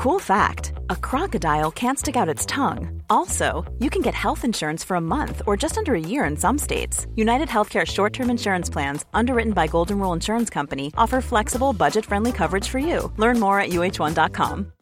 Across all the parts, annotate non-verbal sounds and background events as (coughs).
Cool fact a crocodile can't stick out its tongue. Also, you can get health insurance for a month or just under a year in some states. United Healthcare short term insurance plans, underwritten by Golden Rule Insurance Company, offer flexible, budget friendly coverage for you. Learn more at uh1.com.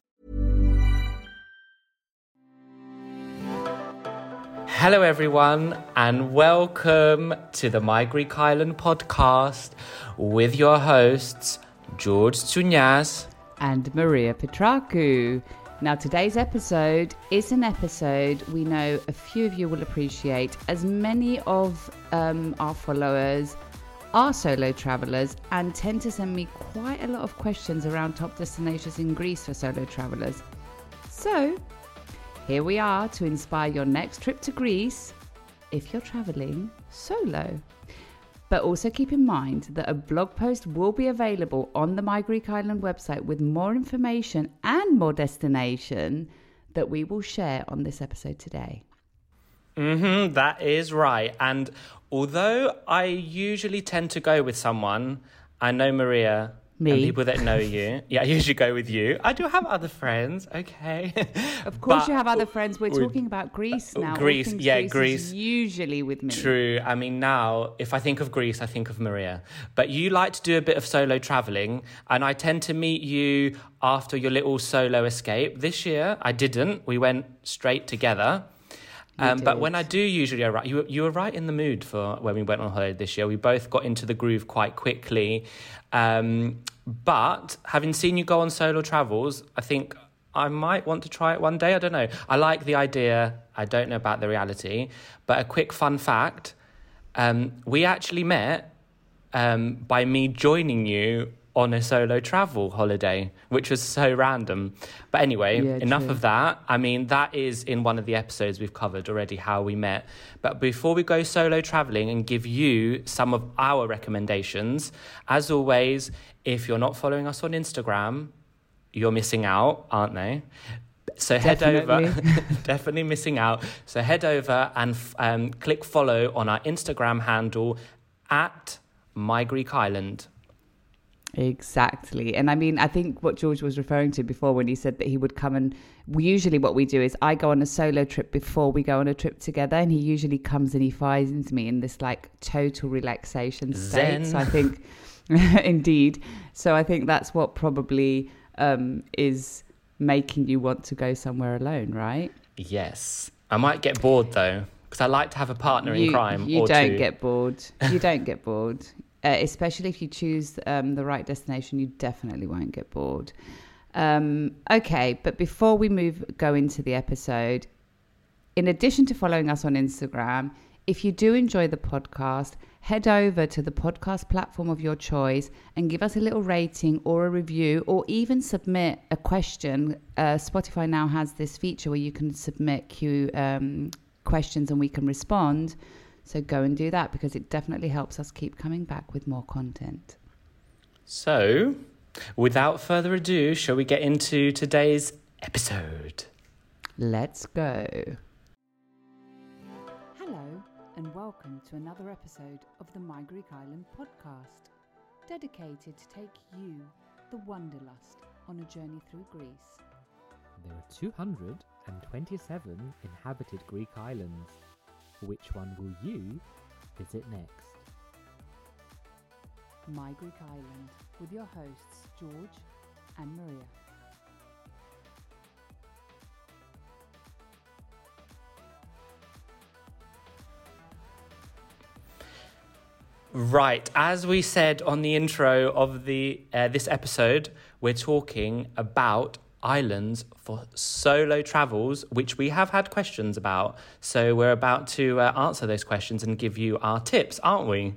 Hello, everyone, and welcome to the My Greek Island podcast with your hosts, George Tsounyas and Maria Petraku. Now, today's episode is an episode we know a few of you will appreciate, as many of um, our followers are solo travelers and tend to send me quite a lot of questions around top destinations in Greece for solo travelers. So, here we are to inspire your next trip to Greece if you're traveling solo. But also keep in mind that a blog post will be available on the My Greek Island website with more information and more destination that we will share on this episode today. Mm-hmm, that is right. And although I usually tend to go with someone, I know Maria me. And people that know you. (laughs) Yeah, I usually go with you. I do have other friends, okay. Of course, but you have other friends. We're talking about Greece oh, now. Greece, yeah, Greece. Greece. usually with me. True. I mean, now, if I think of Greece, I think of Maria. But you like to do a bit of solo traveling, and I tend to meet you after your little solo escape. This year, I didn't. We went straight together. Um, but when I do usually arrive, you, you were right in the mood for when we went on holiday this year. We both got into the groove quite quickly. Um, but having seen you go on solo travels, I think I might want to try it one day. I don't know. I like the idea. I don't know about the reality. But a quick fun fact um, we actually met um, by me joining you on a solo travel holiday, which was so random. But anyway, yeah, enough true. of that. I mean, that is in one of the episodes we've covered already how we met. But before we go solo traveling and give you some of our recommendations, as always, if you're not following us on Instagram, you're missing out, aren't they? So head definitely. over, (laughs) definitely missing out. So head over and um, click follow on our Instagram handle at My Greek Island. Exactly. And I mean, I think what George was referring to before when he said that he would come and usually what we do is I go on a solo trip before we go on a trip together and he usually comes and he finds me in this like total relaxation state. Zen. So I think (laughs) (laughs) indeed. So I think that's what probably um, is making you want to go somewhere alone, right? Yes. I might get bored though because I like to have a partner you, in crime. You don't two. get bored. You don't get bored (laughs) uh, especially if you choose um, the right destination, you definitely won't get bored. Um, okay, but before we move go into the episode, in addition to following us on Instagram, if you do enjoy the podcast, head over to the podcast platform of your choice and give us a little rating or a review, or even submit a question. Uh, Spotify now has this feature where you can submit Q um, questions and we can respond. So go and do that because it definitely helps us keep coming back with more content. So, without further ado, shall we get into today's episode? Let's go. Hello, and welcome to another episode of the My Greek Island podcast, dedicated to take you, the Wanderlust, on a journey through Greece. There are 227 inhabited Greek islands which one will you visit next? My Greek Island with your hosts George and Maria. Right, as we said on the intro of the uh, this episode, we're talking about islands for solo travels, which we have had questions about. So we're about to uh, answer those questions and give you our tips, aren't we?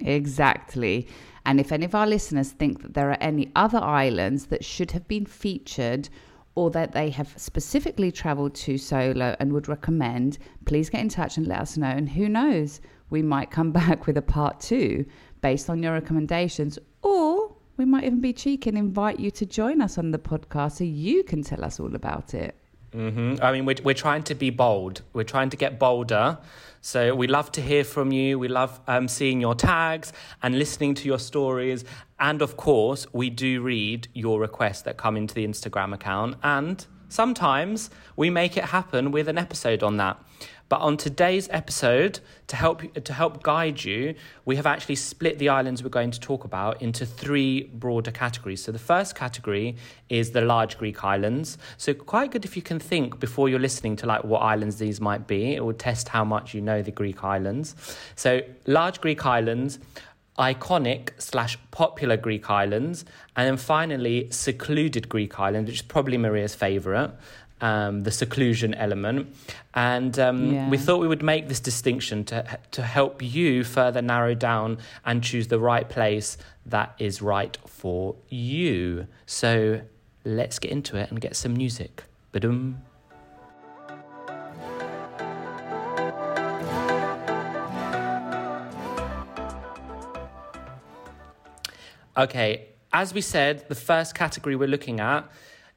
Exactly. And if any of our listeners think that there are any other islands that should have been featured or that they have specifically traveled to solo and would recommend, please get in touch and let us know. And who knows, we might come (laughs) back with a part two based on your recommendations or we might even be cheeky and invite you to join us on the podcast so you can tell us all about it. hmm I mean, we're, we're trying to be bold. We're trying to get bolder. So we love to hear from you. We love um, seeing your tags and listening to your stories. And of course, we do read your requests that come into the Instagram account. And sometimes we make it happen with an episode on that. But on today's episode, to help to help guide you, we have actually split the islands we're going to talk about into three broader categories. So the first category is the large Greek islands. So quite good if you can think before you're listening to like what islands these might be. It will test how much you know the Greek islands. So large Greek islands iconic slash popular Greek islands, and then finally secluded Greek islands, which is probably Maria's favourite um, the seclusion element. And um, yeah. we thought we would make this distinction to, to help you further narrow down and choose the right place that is right for you. So let's get into it and get some music. Ba-dum. Okay, as we said, the first category we're looking at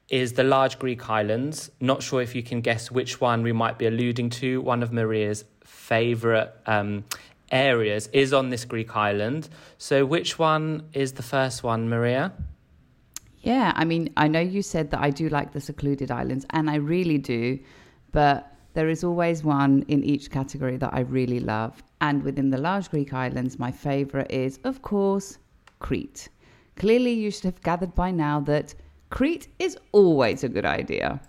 is the large Greek islands. Not sure if you can guess which one we might be alluding to. One of Maria's favorite um, areas is on this Greek island. So, which one is the first one, Maria? Yeah, I mean, I know you said that I do like the secluded islands, and I really do, but there is always one in each category that I really love. And within the large Greek islands, my favorite is, of course, Crete. Clearly, you should have gathered by now that Crete is always a good idea.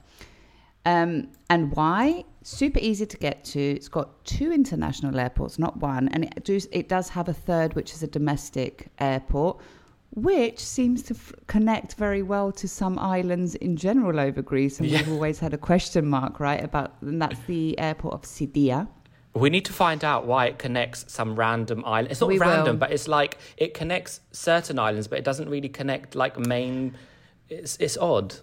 Um, and why? Super easy to get to. It's got two international airports, not one, and it does, it does have a third, which is a domestic airport, which seems to f- connect very well to some islands in general over Greece. And yeah. we've always had a question mark, right? About and that's the airport of Sitia. We need to find out why it connects some random island. It's not we random, will. but it's like it connects certain islands, but it doesn't really connect like main it's it's odd.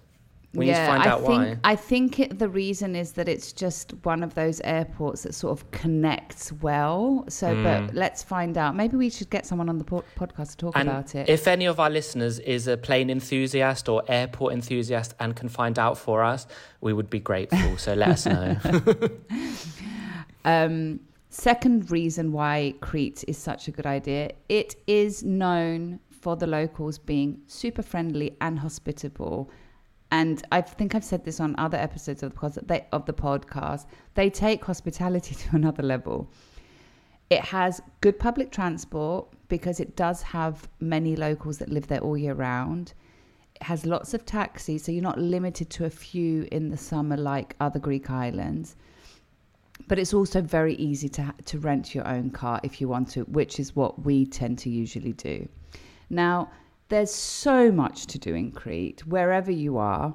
We yeah, need to find I out think, why. I think it, the reason is that it's just one of those airports that sort of connects well. So, mm. but let's find out. Maybe we should get someone on the po- podcast to talk and about it. If any of our listeners is a plane enthusiast or airport enthusiast and can find out for us, we would be grateful. so let us know. (laughs) (laughs) um, second reason why Crete is such a good idea. It is known for the locals being super friendly and hospitable. And I think I've said this on other episodes of the, podcast, of the podcast. They take hospitality (laughs) to another level. It has good public transport because it does have many locals that live there all year round. It has lots of taxis, so you're not limited to a few in the summer like other Greek islands. But it's also very easy to to rent your own car if you want to, which is what we tend to usually do. Now, there's so much to do in Crete, wherever you are.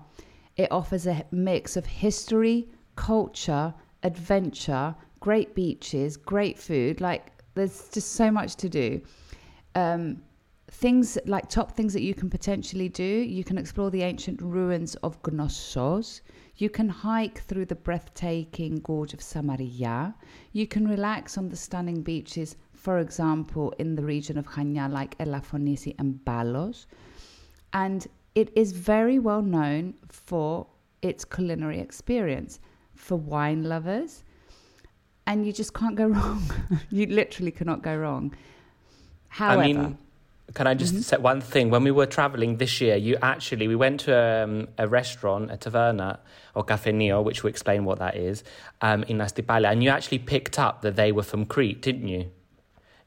It offers a mix of history, culture, adventure, great beaches, great food. Like, there's just so much to do. Um, things like top things that you can potentially do you can explore the ancient ruins of Knossos. You can hike through the breathtaking gorge of Samaria. You can relax on the stunning beaches for example, in the region of Chania, like Elafonisi and Balos. And it is very well known for its culinary experience, for wine lovers. And you just can't go (laughs) wrong. you literally cannot go wrong. However, I mean, can I just mm-hmm. say one thing? When we were traveling this year, you actually we went to um, a restaurant, a taverna or cafenio, which will explain what that is, um, in Astypala, and you actually picked up that they were from Crete, didn't you?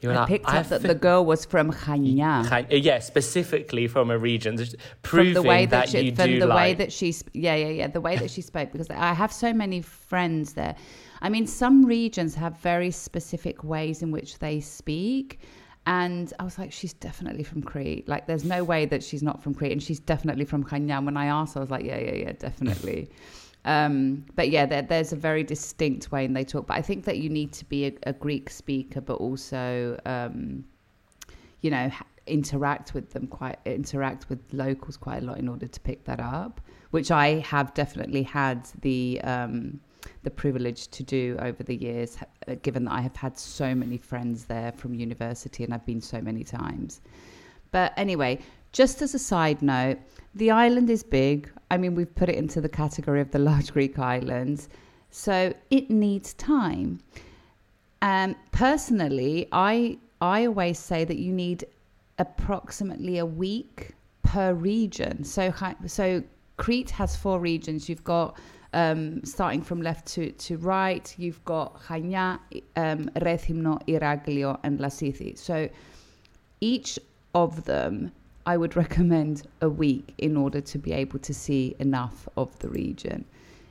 You I like, picked I up that the girl was from Chania. Yeah, specifically from a region, proving from the way that, that she, you from the like... way that she, yeah, yeah, yeah, the way that she (laughs) spoke. Because I have so many friends there. I mean, some regions have very specific ways in which they speak. And I was like, she's definitely from Crete. Like, there's no way that she's not from Crete. And she's definitely from Chania. When I asked, I was like, yeah, yeah, yeah, definitely. (laughs) Um, but yeah, there, there's a very distinct way and they talk. But I think that you need to be a, a Greek speaker, but also, um, you know, interact with them quite, interact with locals quite a lot in order to pick that up, which I have definitely had the um, the privilege to do over the years, given that I have had so many friends there from university and I've been so many times. But anyway, just as a side note, the island is big. I mean, we've put it into the category of the large Greek islands. So it needs time. Um, personally, I I always say that you need approximately a week per region. So so Crete has four regions. You've got um, starting from left to, to right. You've got Chania, um, Rethymno, Iraklio, and Lasithi. So each of them, I would (laughs) recommend a week in order to be able to see enough of the region.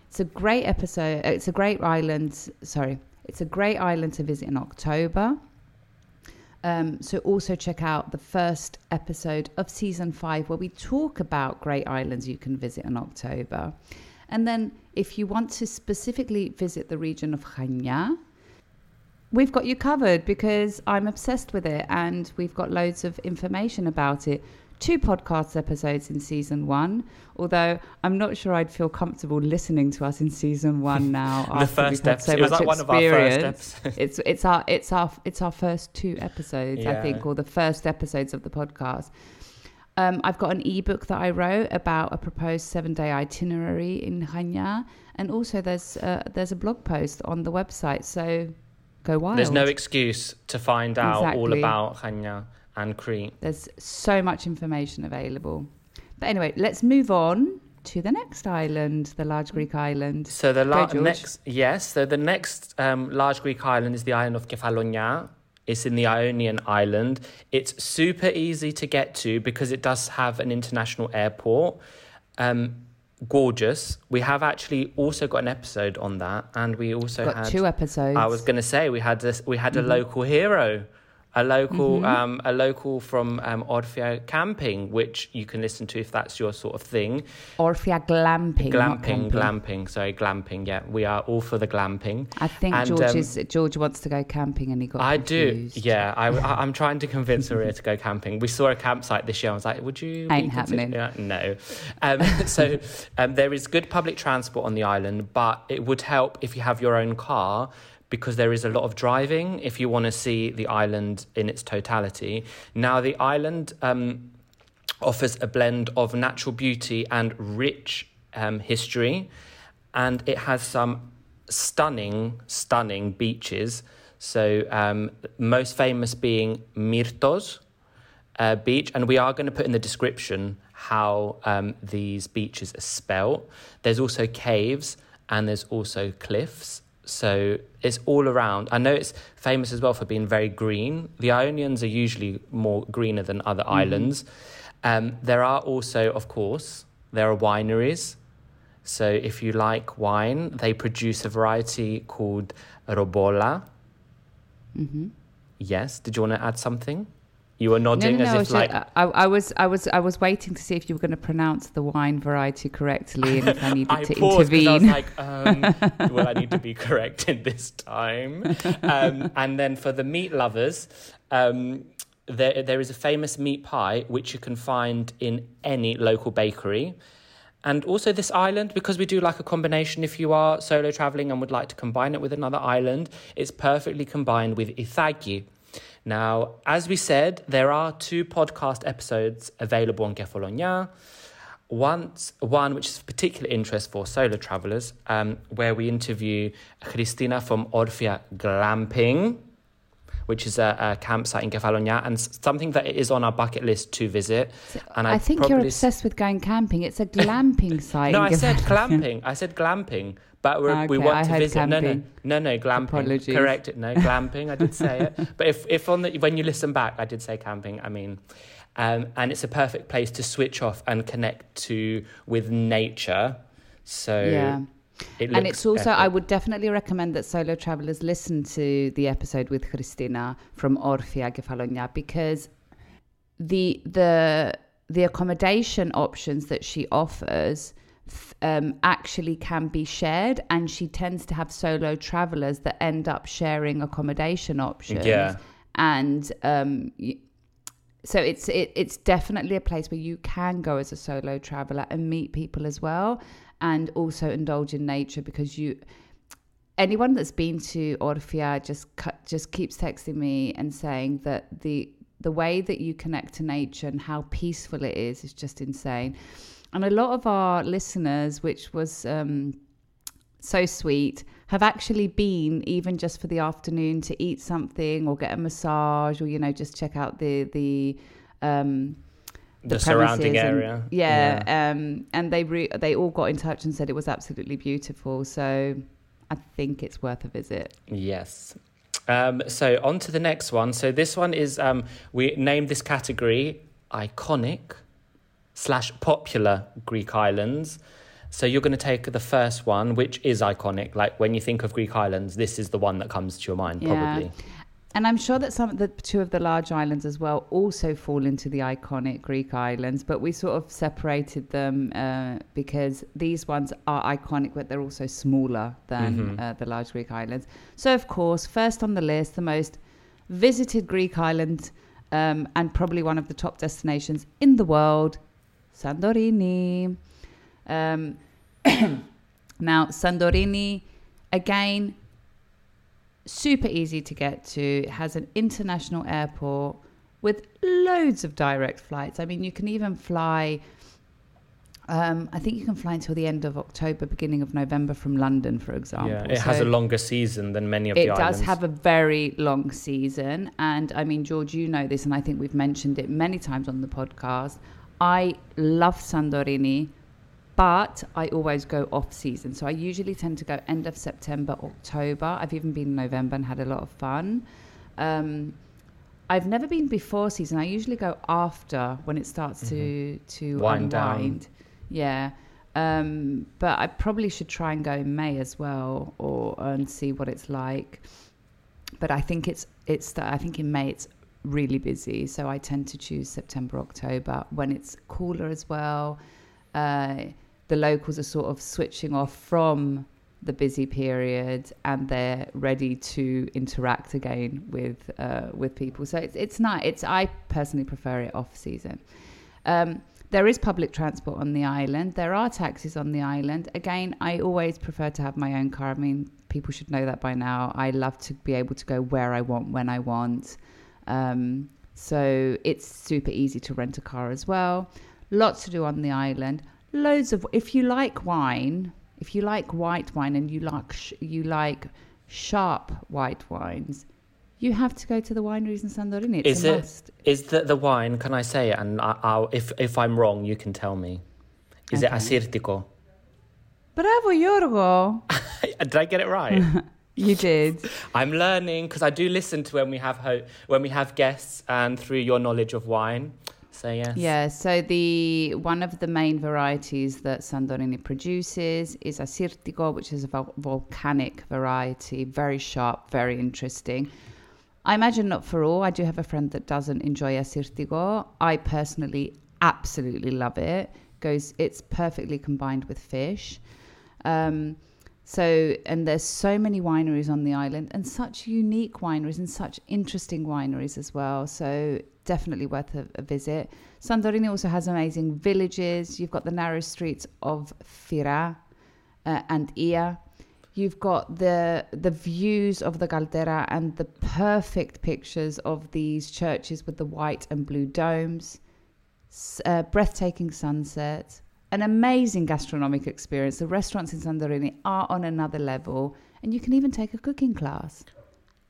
It's a great episode. uh, It's a great island. Sorry, it's a great island to visit in October. Um, so also check out the first episode of season five where we talk about great islands you can visit in October. And then if you want to specifically visit the region of Chania, we've got you covered because I'm obsessed with it and we've got loads of information about it. Two podcast episodes in season one, although I'm not sure I'd feel comfortable listening to us in season one (laughs) now. The after first had so episode- it was like one of our first experience. episodes. It's it's our it's our it's our first two episodes, I think, or the first episodes of the podcast. Um, I've got an ebook that I wrote about a proposed seven day itinerary in Chania, and also there's uh, there's a blog post on the website. So go wild. There's no excuse to find out all about Chania and Crete. There's so much information available. But anyway, let's move on to the next island, the large Greek island. So the la- Go, next, yes. So the next um, large Greek island is the island of Kefalonia. It's in the Ionian island. It's super easy to get to because it does have an international airport. Um, gorgeous. We have actually also got an episode on that, and we also Got had two episodes. Mm-hmm. I was going to say we had this. We had a local hero, a local, um, a local from um, Orfea Camping, which you can listen to if that's your sort of thing. Orfea glamping. Glamping, glamping. Sorry, glamping. Yeah, we are all for the glamping. I think And, George um, is George wants to go camping and he got I confused. do. Yeah, I, I, (laughs) I'm trying to convince Maria to go camping. We saw a campsite this year. I was like, "Would you?" be Ain't happening. Yeah, no. Um, (laughs) so um, there is good public transport on the island, but it would help if you have your own car because there is a lot of driving if you want to see the island in its totality. Now, the island um, offers a blend of natural beauty and rich um, history, and it has some stunning, stunning beaches. So, um, most famous being Myrtos uh, beach, and we are going to put in the description how um, these beaches are spelt. There's also caves and there's also cliffs. So it's all around. I know it's famous as well for being very green. The Ionians are usually more greener than other islands. Um, there are also, of course, there are wineries. So if you like wine, they produce a variety called Robola. Mm-hmm. Yes. Did you want to add something? You were nodding no, no, no. as I if was, like I, I was, I was, I was waiting to see if you were going to pronounce the wine variety correctly and if I (laughs) needed I to paused 'cause I was intervene. like, um, well, I need to be (laughs) corrected this time. Um, and then for the meat lovers, um, there, there is a famous meat pie which you can find in any local bakery. And also this island, because we do like a combination if you are solo traveling and would like to combine it with another island, it's perfectly combined with Ithaki. Now, as we said, there are two podcast episodes available on Kefalonia. Once, one which is of particular interest for solo travelers, um, where we interview Christina from Orfea Glamping, which is a, a campsite in Kefalonia, and something that is on our bucket list to visit. And I I'd think you're probably s- obsessed with going camping. It's a glamping (laughs) site. no, I said glamping. I said glamping, but we're, we want I to visit. No, no, no, no, glamping. Apologies. Correct it. No, (laughs) glamping. I did say it. But if, if on the when you listen back, I did say camping. I mean, um, and it's a perfect place to switch off and connect to with nature. So Yeah. It and it's also epic. i would definitely recommend that solo travelers listen to the episode with christina from orfea Kefalonia because the the the accommodation options that she offers um, actually can be shared and she tends to have solo travelers that end up sharing accommodation options Yeah. and um, so it's it, it's definitely a place where you can go as a solo traveler and meet people as well and also indulge in nature because you anyone that's been to Orfea just just keeps texting me and saying that the the way that you connect to nature and how peaceful it is is just insane. And a lot of our listeners, which was um, so sweet, have actually been even just for the afternoon to eat something or get a massage or you know just check out the the um, The, surrounding premises and- area. yeah, Um, and they re- they all got in touch and said it was absolutely beautiful. So I think it's worth a visit. Yes. Um, so on to the next one. So this one is um, we named this category iconic slash popular Greek islands. So you're going to take the first one, which is iconic. Like when you think of Greek islands, this is the one that comes to your mind, probably. And I'm sure that some of the two of the large islands as well also fall into the iconic Greek islands, but we sort of separated them uh, because these ones are iconic, but they're also smaller than uh, the large Greek islands. So, of course, first on the list, the most visited Greek island um, and probably one of the top destinations in the world, Santorini. Um, (clears throat) now, Santorini, again, super easy to get to. Has an international airport with loads of direct flights. I mean, you can even fly. Um, I think you can fly until the end of October, beginning of November from London, for example. Yeah, it has a longer season than many of the islands. it does have a very long season, and I mean, George, you know this, and I think we've mentioned it many times on the podcast. I love Santorini, but I always go off season. So I usually tend to go end of September, October. I've even been in November and had a lot of fun. Um, I've never been before season. I usually go after when it starts to to Mm-hmm. Wind down. unwind. Yeah. Um, but I probably should try and go in May as well, or and see what it's like. But I think it's it's I think in May it's really busy, so I tend to choose September October when it's cooler as well. Uh, the locals are sort of switching off from the busy period and they're ready to interact again with uh, with people. So it's it's not. It's I personally prefer it off season. Um, there is public transport on the island. There are taxis on the island. Again, I always prefer to have my own car. I mean, people should know that by now. I love to be able to go where I want, when I want. Um, so it's super easy to rent a car as well. Lots to do on the island. Loads of. If you like wine, if you like white wine and you like sh- you like sharp white wines, you have to go to the wineries in Santorini. It's Is a it must. is the the wine? Can I say it? And I, I'll, if if I'm wrong, you can tell me. Is it Okay. Assyrtiko? Bravo, Yorgo. (laughs) Did I get it right? (laughs) You did. (laughs) I'm learning because I do listen to when we have ho- when we have guests and through your knowledge of wine. So yes. Yeah, so the one of the main varieties that Santorini produces is Assyrtiko, which is a vol- volcanic variety, very sharp, very interesting. I imagine not for all. I do have a friend that doesn't enjoy Assyrtiko. I personally absolutely love it. Goes, it's perfectly combined with fish. Um, so, and there's so many wineries on the island and such unique wineries and such interesting wineries as well. So, definitely worth a, a visit. Santorini also has amazing villages. You've got the narrow streets of Fira uh, and Oia. You've got the the views of the Caldera and the perfect pictures of these churches with the white and blue domes, uh, breathtaking sunsets, an amazing gastronomic experience. The restaurants in Santorini are on another level, and you can even take a cooking class.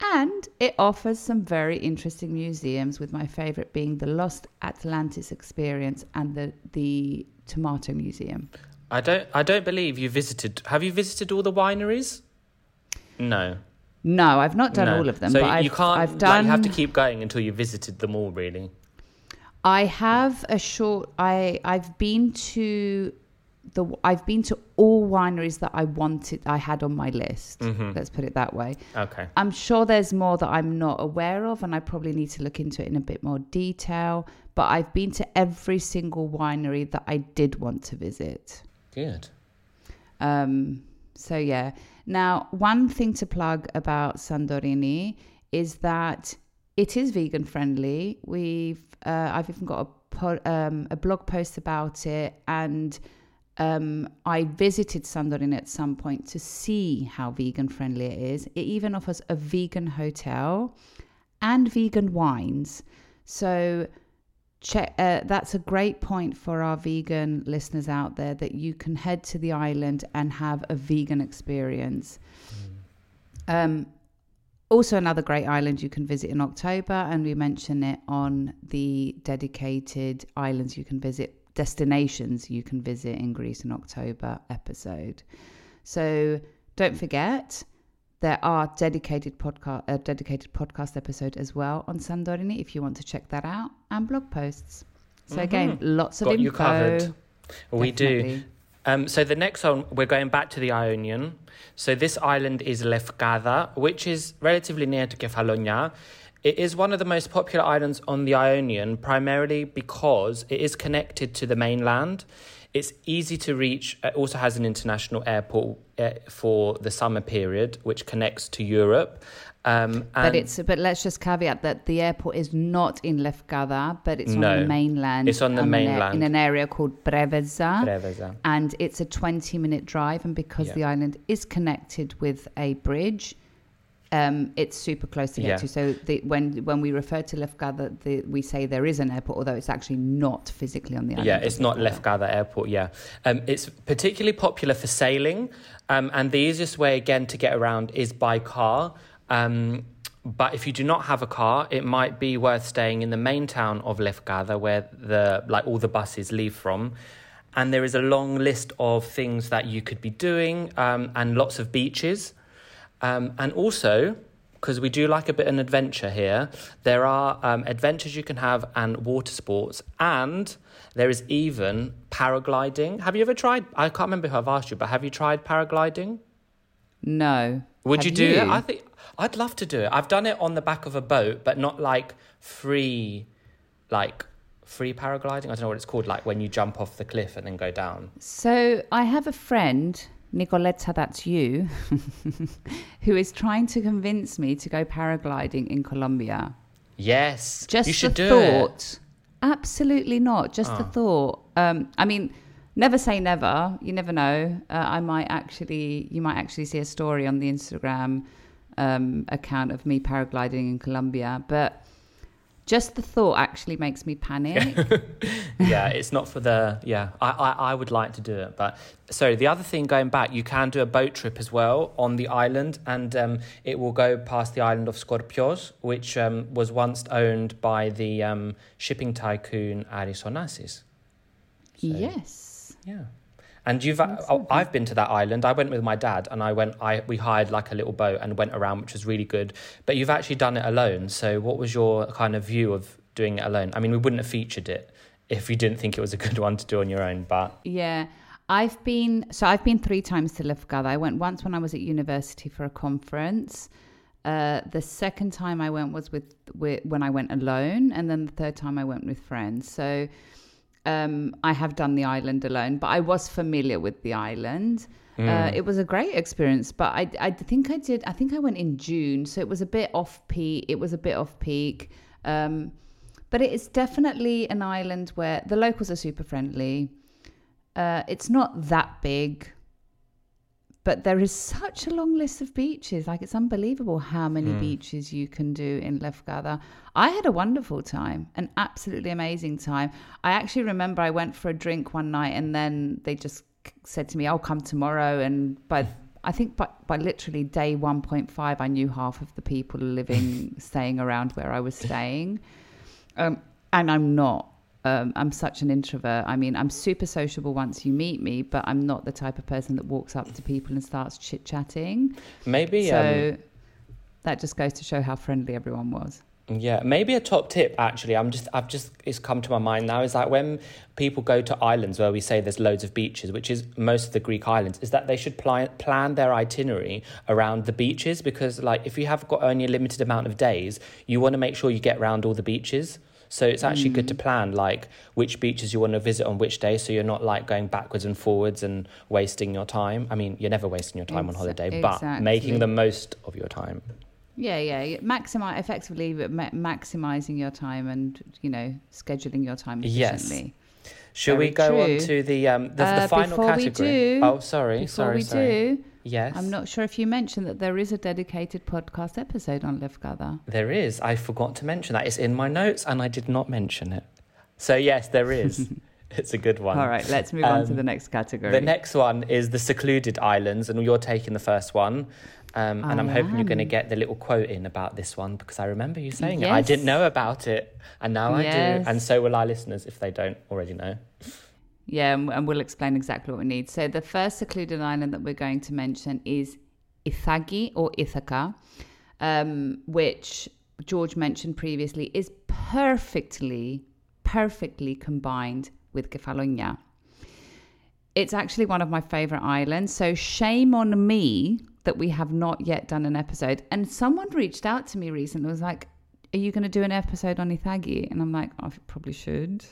And it offers some very interesting museums, with my favorite being the Lost Atlantis Experience and the the Tomato Museum. I don't. I don't believe you visited. Have you visited all the wineries? No. No, I've not done no. all of them, So but you I've, can't. I've like, you have to keep going until you visited them all. Really. I have a short. I I've been to the. I've been to all wineries that I wanted. I had on my list. Mm-hmm. Let's put it that way. Okay. I'm sure there's more that I'm not aware of, and I probably need to look into it in a bit more detail. But I've been to every single winery that I did want to visit. Good. Um, so yeah. Now, one thing to plug about Santorini is that it is vegan friendly. We've uh, I've even got a po- um, a blog post about it, and um, I visited Santorini at some point to see how vegan friendly it is. It even offers a vegan hotel and vegan wines. So check uh, that's a great point for our vegan listeners out there that you can head to the island and have a vegan experience. Um, also, another great island you can visit in October, and we mention it on the dedicated islands you can visit, destinations you can visit in Greece in October episode. So don't forget, there are dedicated podcast, a dedicated podcast episode as well on Santorini if you want to check that out, and blog posts. So again, lots of Got info. you covered. We do. Um, so the next one, we're going back to the Ionian. So this island is Lefkada, which is relatively near to Kefalonia. It is one of the most popular islands on the Ionian, primarily because it is connected to the mainland. It's easy to reach. It also has an international airport uh, for the summer period, which connects to Europe. Um, But it's but let's just caveat that the airport is not in Lefkada, but it's No. on the mainland. It's on the in a- mainland. in an area called Preveza, Preveza. and it's a 20 minute drive. And because Yeah. the island is connected with a bridge, um, it's super close to get Yeah. to. So the, when when we refer to Lefkada, the, we say there is an airport, although it's actually not physically on the island. Yeah, it's not Lefkada Airport. Yeah, um, it's particularly popular for sailing, um, and the easiest way again to get around is by car. Um, but if you do not have a car, it might be worth staying in the main town of Lefkada, where the like all the buses leave from. And there is a long list of things that you could be doing, um, and lots of beaches. Um, and also, because we do like a bit of an adventure here, there are um, adventures you can have and water sports, and there is even paragliding. Have you ever tried? I can't remember who I've asked you, but have you tried paragliding? No. Would Have you do it? I think I'd love to do it. I've done it on the back of a boat, but not like free, like free paragliding. I don't know what it's called. Like when you jump off the cliff and then go down. So I have a friend, Nicoletta, that's you, (laughs) who is trying to convince me to go paragliding in Colombia. Yes, Just you should the do it. thought. Absolutely not. Just the thought. Um, I mean, never say never. You never know. Uh, I might actually, you might actually see a story on the Instagram um, account of me paragliding in Colombia, but. Just the thought actually makes me panic. (laughs) yeah, it's not for the yeah. I, I I would like to do it, but sorry. The other thing, going back, you can do a boat trip as well on the island, and um, it will go past the island of Skorpios, which um, was once owned by the um, shipping tycoon Aris Onassis. yes. Yeah. And you've, oh, I've been to that island. I went with my dad, and I went. I we hired like a little boat and went around, which was really good. But you've actually done it alone. So, what was your kind of view of doing it alone? I mean, we wouldn't have featured it if you didn't think it was a good (laughs) one to do on your own. But Yeah. I've been so I've been three times to Lefkada. I went once when I was at university for a conference. Uh, the second time I went was with, with when I went alone, and then the third time I went with friends. So um, I have done the island alone, but I was familiar with the island. Uh, it was a great experience, but I, I think I did. I think I went in June, so it was a bit off peak. It was a bit off peak, um, but it is definitely an island where the locals are super friendly. Uh, it's not that big, but there is such a long list of beaches. Like it's unbelievable how many beaches you can do in Lefkada. I had a wonderful time, an absolutely amazing time. I actually remember I went for a drink one night, and then they just said to me, "I'll come tomorrow." And by I think by, by literally day 1.5, I knew half of the people living, (laughs) staying around where I was staying. Um, and I'm not. Um, I'm such an introvert. I mean, I'm super sociable once you meet me, but I'm not the type of person that walks up to people and starts chit chatting. maybe So um, that just goes to show how friendly everyone was. yeah, maybe a top tip. Actually, I'm just I've just it's come to my mind now is that when people go to islands where we say there's loads of beaches, which is most of the Greek islands, is that they should pli- plan their itinerary around the beaches because like if you have got only a limited amount of days, you want to make sure you get around all the beaches. So it's actually good to plan like which beaches you want to visit on which day, so you're not like going backwards and forwards and wasting your time. I mean, you're never wasting your time on holiday, but making the most of your time. Yeah, yeah. Maximize effectively ma- maximizing your time and you know scheduling your time efficiently. Yes. Should we Very go on to the um the, the Uh, final before we category? do- oh, sorry, Before sorry, we sorry. do, Yes. I'm not sure if you mentioned that there is a dedicated podcast episode on Lefkada. There is. I forgot to mention that. It's in my notes and I did not mention it. So, yes, there is. (laughs) it's a good one. All right, let's move on to Um, the next category. The next one is the secluded islands, and you're taking the first one. Um, and I I'm hoping you're going to get the little quote in about this one because I remember you saying it. I didn't know about it, and now I do. And so will our listeners if they don't already know. Yeah, and, we'll explain exactly what we need. So the first secluded island that we're going to mention is Ithaki or Ithaca, um, which George mentioned previously is perfectly, perfectly combined with Kefalonia. It's actually one of my favorite islands. So shame on me that we have not yet done an episode. And someone reached out to me recently, was like, Are you going to do an episode on Ithaki? And I'm like, I probably should.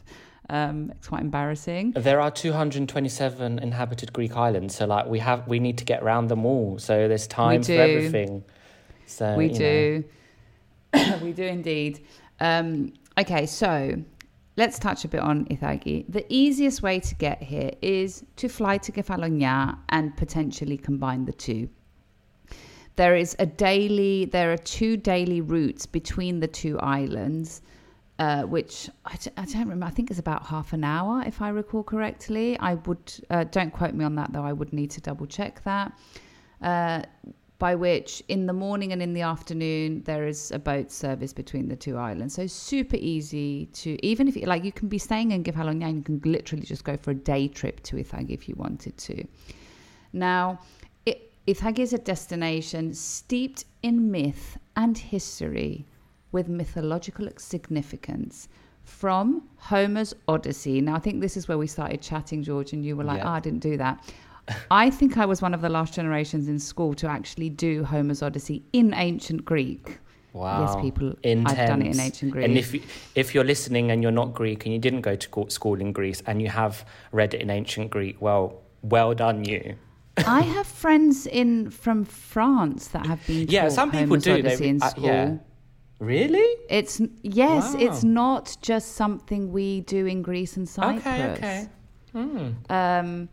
Um, it's quite embarrassing. There are 227 inhabited Greek islands, so like we have, we need to get around them all. So there's time for everything. So we do. (coughs) we do indeed. Um, okay, so let's touch a bit on Ithaki. The easiest way to get here is to fly to Kefalonia and potentially combine the two. There is a daily, there are two daily routes between the two islands, uh, which I, d- I don't remember. I think it's about half an hour, if I recall correctly. I would, uh, don't quote me on that though, I would need to double check that. Uh, by which in the morning and in the afternoon there is a boat service between the two islands. So super easy to even if you like you can be staying in and you can literally just go for a day trip to Ithaki if you wanted to. Now, it, is a destination steeped in myth and history with mythological significance from Homer's Odyssey. Now, I think this is where we started chatting, George, and you were like, Yeah. oh, I didn't do that. (laughs) I think I was one of the last generations in school to actually do Homer's Odyssey in ancient Greek. Wow. Yes, people, Intense. I've done it in ancient Greek. And if you, if you're listening and you're not Greek and you didn't go to school in Greece and you have read it in ancient Greek, well, well done you. (laughs) I have friends in from France that have been Yeah, taught some people Homer's do. They- Odyssey in uh, school. yeah. Really? It's yes, Wow. it's not just something we do in Greece and Cyprus. Okay, okay. Hmm. Um,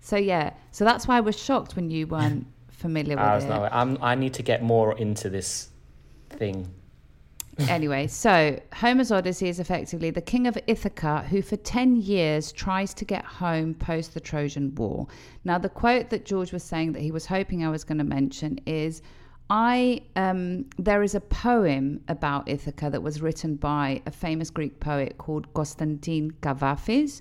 so yeah, so that's why I was shocked when you weren't (laughs) familiar I with was it. no, I'm, I need to get more into this thing. anyway, so Homer's Odyssey is effectively the king of Ithaca who, for 10 years, tries to get home post the Trojan War. Now, the quote that George was saying that he was hoping I was going to mention is. I um, there is a poem about Ithaca that was written by a famous Greek poet called Konstantin Kavafis,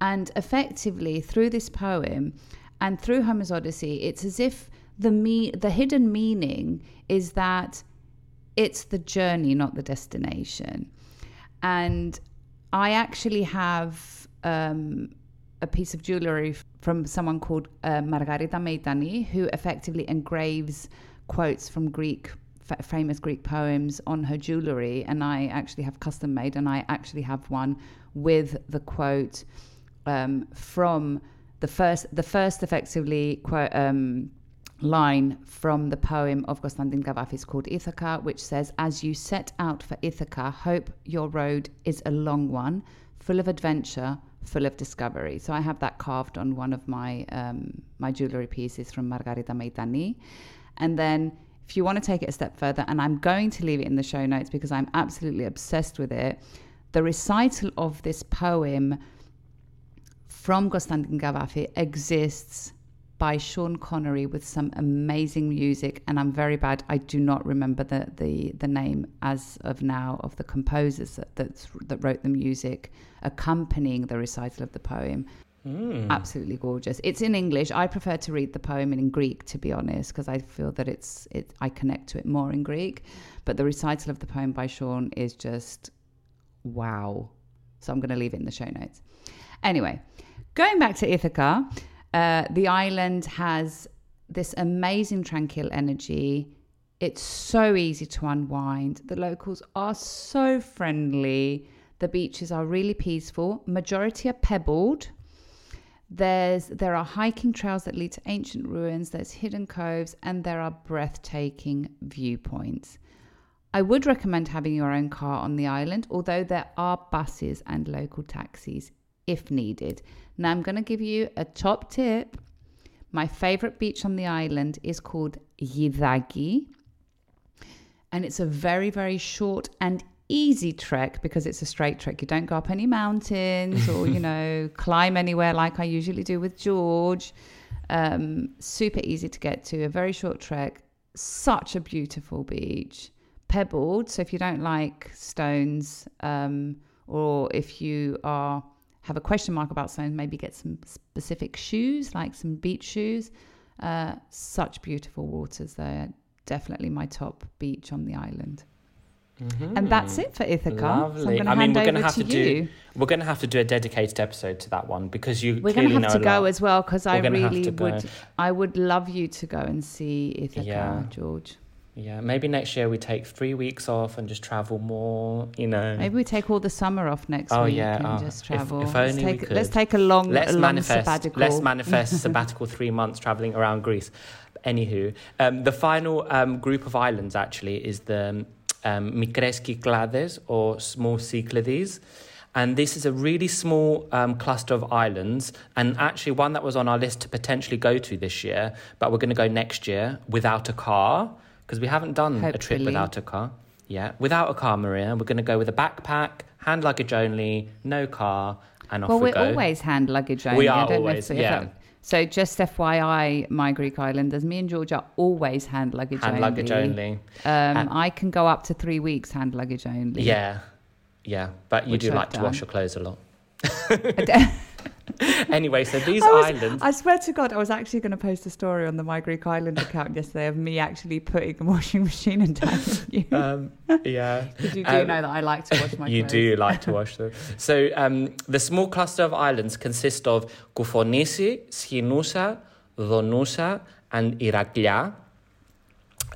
and effectively through this poem and through Homer's Odyssey, it's as if the me the hidden meaning is that it's the journey, not the destination. And I actually have um, a piece of jewelry from someone called uh, Margarita Meitani, who effectively engraves quotes from Greek, famous Greek poems on her jewelry. And I actually have custom made, and I actually have one with the quote um, from the first, the first effectively quote. Um, line from the poem of Konstantin Kavafis called Ithaca, which says, As you set out for Ithaca, hope your road is a long one, full of adventure, full of discovery. So I have that carved on one of my um, my jewelry pieces from Margarita Meitani. And then if you want to take it a step further, and I'm going to leave it in the show notes because I'm absolutely obsessed with it, the recital of this poem from Konstantin Kavafi exists by Sean Connery with some amazing music, and I'm very bad. I do not remember the the, the name as of now of the composers that that's, that wrote the music accompanying the recital of the poem. Absolutely gorgeous. It's in English. I prefer to read the poem in Greek, to be honest, because I feel that it's it. I connect to it more in Greek. But the recital of the poem by Sean is just wow. So I'm going to leave it in the show notes. Anyway, going back to Ithaca. Uh, the island has this amazing tranquil energy. It's so easy to unwind. The locals are so friendly. The beaches are really peaceful. Majority are pebbled. There's there are hiking trails that lead to ancient ruins. There's hidden coves, and there are breathtaking viewpoints. I would recommend having your own car on the island, although there are buses and local taxis if needed. Now, I'm going to give you a top tip. My favorite beach on the island is called Gidaki. And it's a very, very short and easy trek because it's a straight trek. You don't go up any mountains or, you (laughs) know, climb anywhere like I usually do with George. Um, super easy to get to, a very short trek. Such a beautiful beach. Pebbled, so if you don't like stones, um, or if you are have a question mark about stones, maybe get some specific shoes, like some beach shoes. Uh, such beautiful waters there. Definitely my top beach on the island. And that's it for Ithaca. So I'm Lovely. going I mean, we're going to have to you. do we're going to have to do a dedicated episode to that one because you We're going to have to go as well because I We're gonna have really would. I would love you to go and see Ithaca, Yeah. George. Yeah, maybe next year we take three weeks off and just travel more. You know, Maybe we take all the summer off next Oh, week yeah. and Oh, just if- travel. if let's, only we take, could. let's take a long, let's a long manifest. sabbatical. Let's manifest (laughs) sabbatical three months traveling around Greece. Anywho, um, the final um, group of islands actually is the um, Kyklades or small Cyclades. And this is a really small um, cluster of islands, and actually one that was on our list to potentially go to this year, but we're going to go next year without a car because we haven't done a trip without a car. Yeah, without a car, Maria. We're going to go with a backpack, hand luggage only, no car, and off Well, we we're always hand luggage only. We I are don't always, yeah. I- so just FYI, my Greek islanders, me and George are always hand luggage only. hand only. luggage only. Um, And- I can go up to three weeks hand luggage only. Yeah, yeah, but you do I've like to wash your clothes a lot. (laughs) I (laughs) Anyway, so these was- islands. I swear to God, I was actually going to post a story on the My Greek Island account yesterday of me actually putting a washing machine in you. (laughs) Um, yeah, (laughs) Because you do um, know that I like to wash my clothes. you clothes. do like to wash them. So um, the small cluster of islands consist of Koufonisi, Schinusa, Donusa, and Iraklia.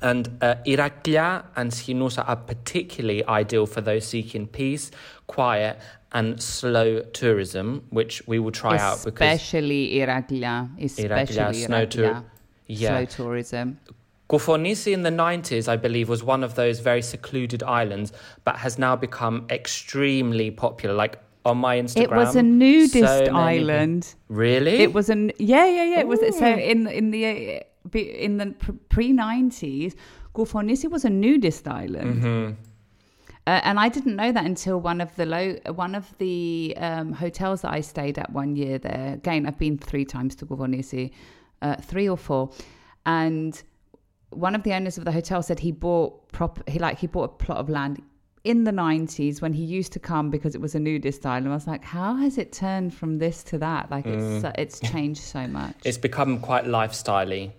And uh, Iraklia and Schinusa are particularly ideal for those seeking peace, quiet, and slow tourism, which we will try out because Especially Iraklia. Especially Iraklia, snow tour- yeah, Slow tourism. Koufonisi in the 90s, I believe, was one of those very secluded islands, but has now become extremely popular. Like on my Instagram. It was a nudist so island. people- Really? It was an yeah yeah yeah. It was so in in the uh, in the pre nineties, Koufonisi was a nudist island. Mhm. Uh, and I didn't know that until one of the low, one of the um, hotels that I stayed at one year there. Again, I've been three times to Koufonisi, uh, three or four, and one of the owners of the hotel said he bought prop. He like he bought a plot of land in the nineties when he used to come because it was a nudist island. I was like, how has it turned from this to that? Like it's uh, it's changed so much. It's become quite lifestyley.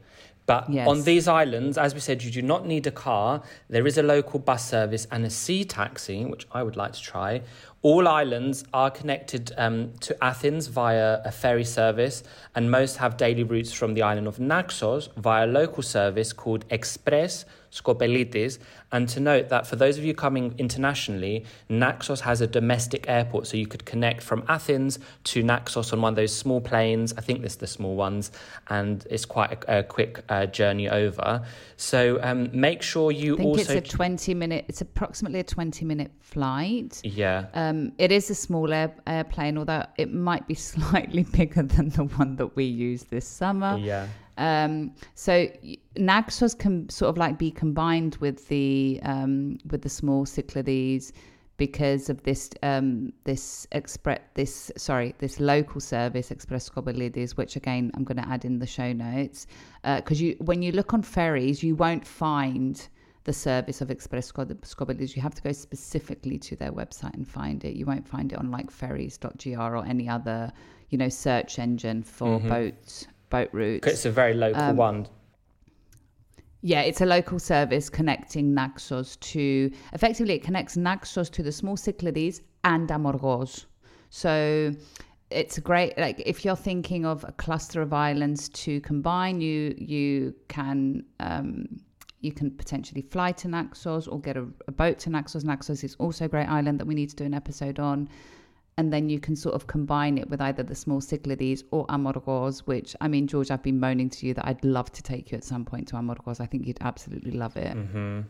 But Yes. on these islands, as we said, you do not need a car. There is a local bus service and a sea taxi, which I would like to try. All islands are connected um, to Athens via a ferry service, and most have daily routes from the island of Naxos via a local service called Express Skopelitis. And to note that for those of you coming internationally, Naxos has a domestic airport, so you could connect from Athens to Naxos on one of those small planes. I think this is the small ones, and it's quite a, a quick uh, journey over. So um, make sure you I think also. it's a twenty minute. It's approximately a twenty minute flight. yeah. Um, it is a small air, airplane, although it might be (laughs) slightly bigger than the one that we used this summer. yeah. Um, so Naxos can sort of like be combined with the um, with the small Cyclades because of this um, this express this sorry this local service Express Skopelitis, which again I'm going to add in the show notes because you when you look on ferries you won't find the service of Express Skopelitis. You have to go specifically to their website and find it. You won't find it on like ferries.gr or any other you know search engine for boat boat routes. It's a very local Um, one. Yeah, it's a local service connecting Naxos to effectively it connects Naxos to the small Cyclades and Amorgos. So it's a great like if you're thinking of a cluster of islands to combine, you you can um, you can potentially fly to Naxos or get a, a boat to Naxos. Naxos is also a great island that we need to do an episode on. And then you can sort of combine it with either the small Cyclades or Amorgos, which I mean, George, I've been moaning to you that I'd love to take you at some point to Amorgos. I think you'd absolutely love it. hmm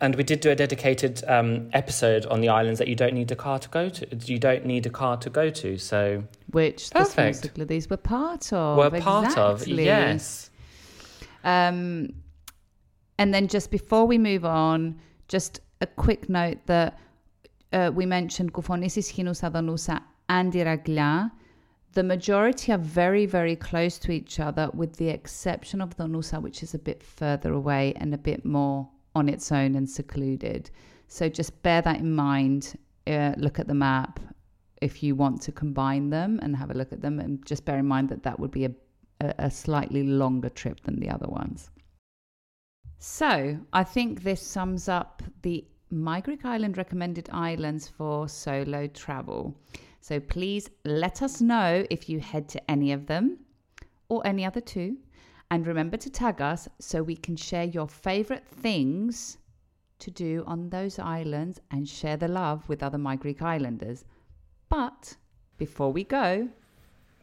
And we did do a dedicated um, episode on the islands that you don't need a car to go to. You don't need a car to go to. So Which the Perfect. Cyclades were part of. we're part of. exactly. Yes. Um, and then just before we move on, just a quick note that uh, we mentioned Koufonisis, Schinusa, Donusa, and Iraklia. The majority are very, very close to each other, with the exception of Donusa, which is a bit further away and a bit more on its own and secluded. So just bear that in mind. Uh, look at the map if you want to combine them and have a look at them, and just bear in mind that that would be a a, a slightly longer trip than the other ones. So I think this sums up the My Greek Island recommended islands for solo travel. So please let us know if you head to any of them or any other two. And remember to tag us so we can share your favorite things to do on those islands and share the love with other My Greek Islanders. But before we go,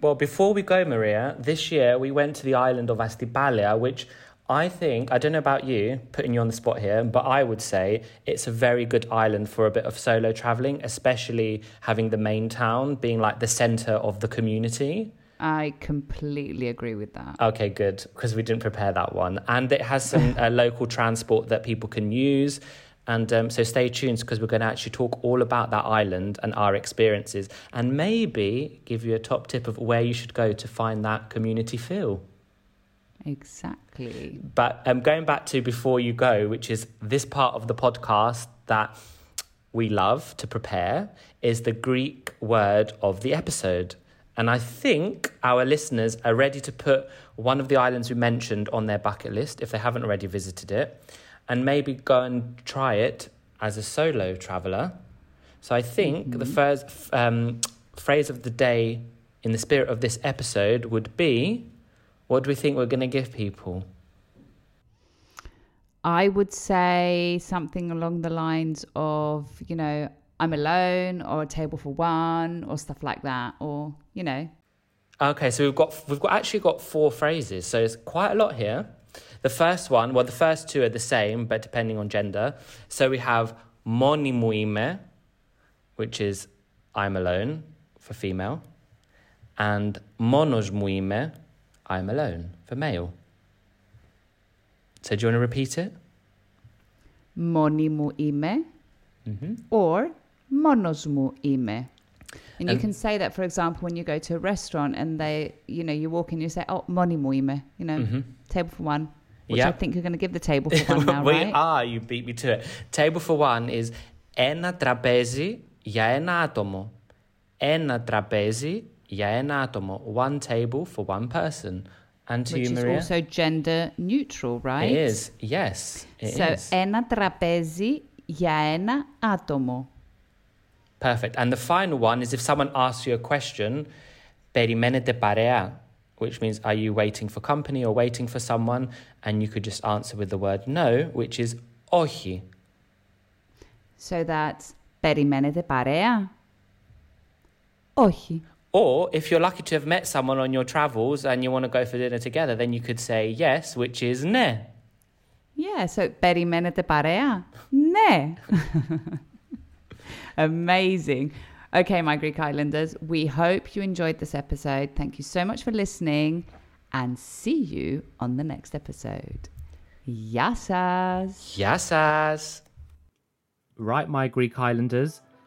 Well, before we go, Maria, this year we went to the island of Astipalia, which I think, I don't know about you, putting you on the spot here, but I would say it's a very good island for a bit of solo traveling, especially having the main town being like the center of the community. I completely agree with that. Okay, good, because we didn't prepare that one. And it has some uh, (laughs) local transport that people can use. And um, so stay tuned because we're going to actually talk all about that island and our experiences and maybe give you a top tip of where you should go to find that community feel. Exactly. But um, going back to before you go, which is this part of the podcast that we love to prepare, is the Greek word of the episode. And I think our listeners are ready to put one of the islands we mentioned on their bucket list if they haven't already visited it, and maybe go and try it as a solo traveler. So I think the first um, phrase of the day in the spirit of this episode would be what do we think we're going to give people? I would say something along the lines of, you know, I'm alone or a table for one or stuff like that. Or, you know, Okay, so we've got we've got actually got four phrases, so it's quite a lot here. The first one, well, the first two are the same, but depending on gender. So we have moni mu ime, which is I'm alone for female, and monos mu ime, I'm alone for male. So do you want to repeat it? moni mu ime or monos mu ime. And you And- can say that, for example, when you go to a restaurant and they, you know, you walk in, you say, oh, moni mu ime, you know, table for one. Which I Yep. think you're going to give the table for one now, (laughs) we right? are, you beat me to it. Table for one is ένα τραπέζι για ένα άτομο. Ένα τραπέζι για ένα άτομο. One table for one person. And to Which you, is Maria? also gender neutral, right? It is, yes, it so, is. ένα τραπέζι για ένα άτομο. Perfect. And the final one is if someone asks you a question, περιμένετε παρέα, which means are you waiting for company or waiting for someone? And you could just answer with the word no, which is όχι. So that's περιμένετε παρέα. Όχι. Or if you're lucky to have met someone on your travels and you want to go for dinner together, then you could say yes, which is ne. Yeah, so περιμένετε παρέα. Ναι. Amazing. (laughs) Okay, my Greek Islanders, we hope you enjoyed this episode. Thank you so much for listening and see you on the next episode. Γεια σας. Γεια σας. Right, my Greek Islanders,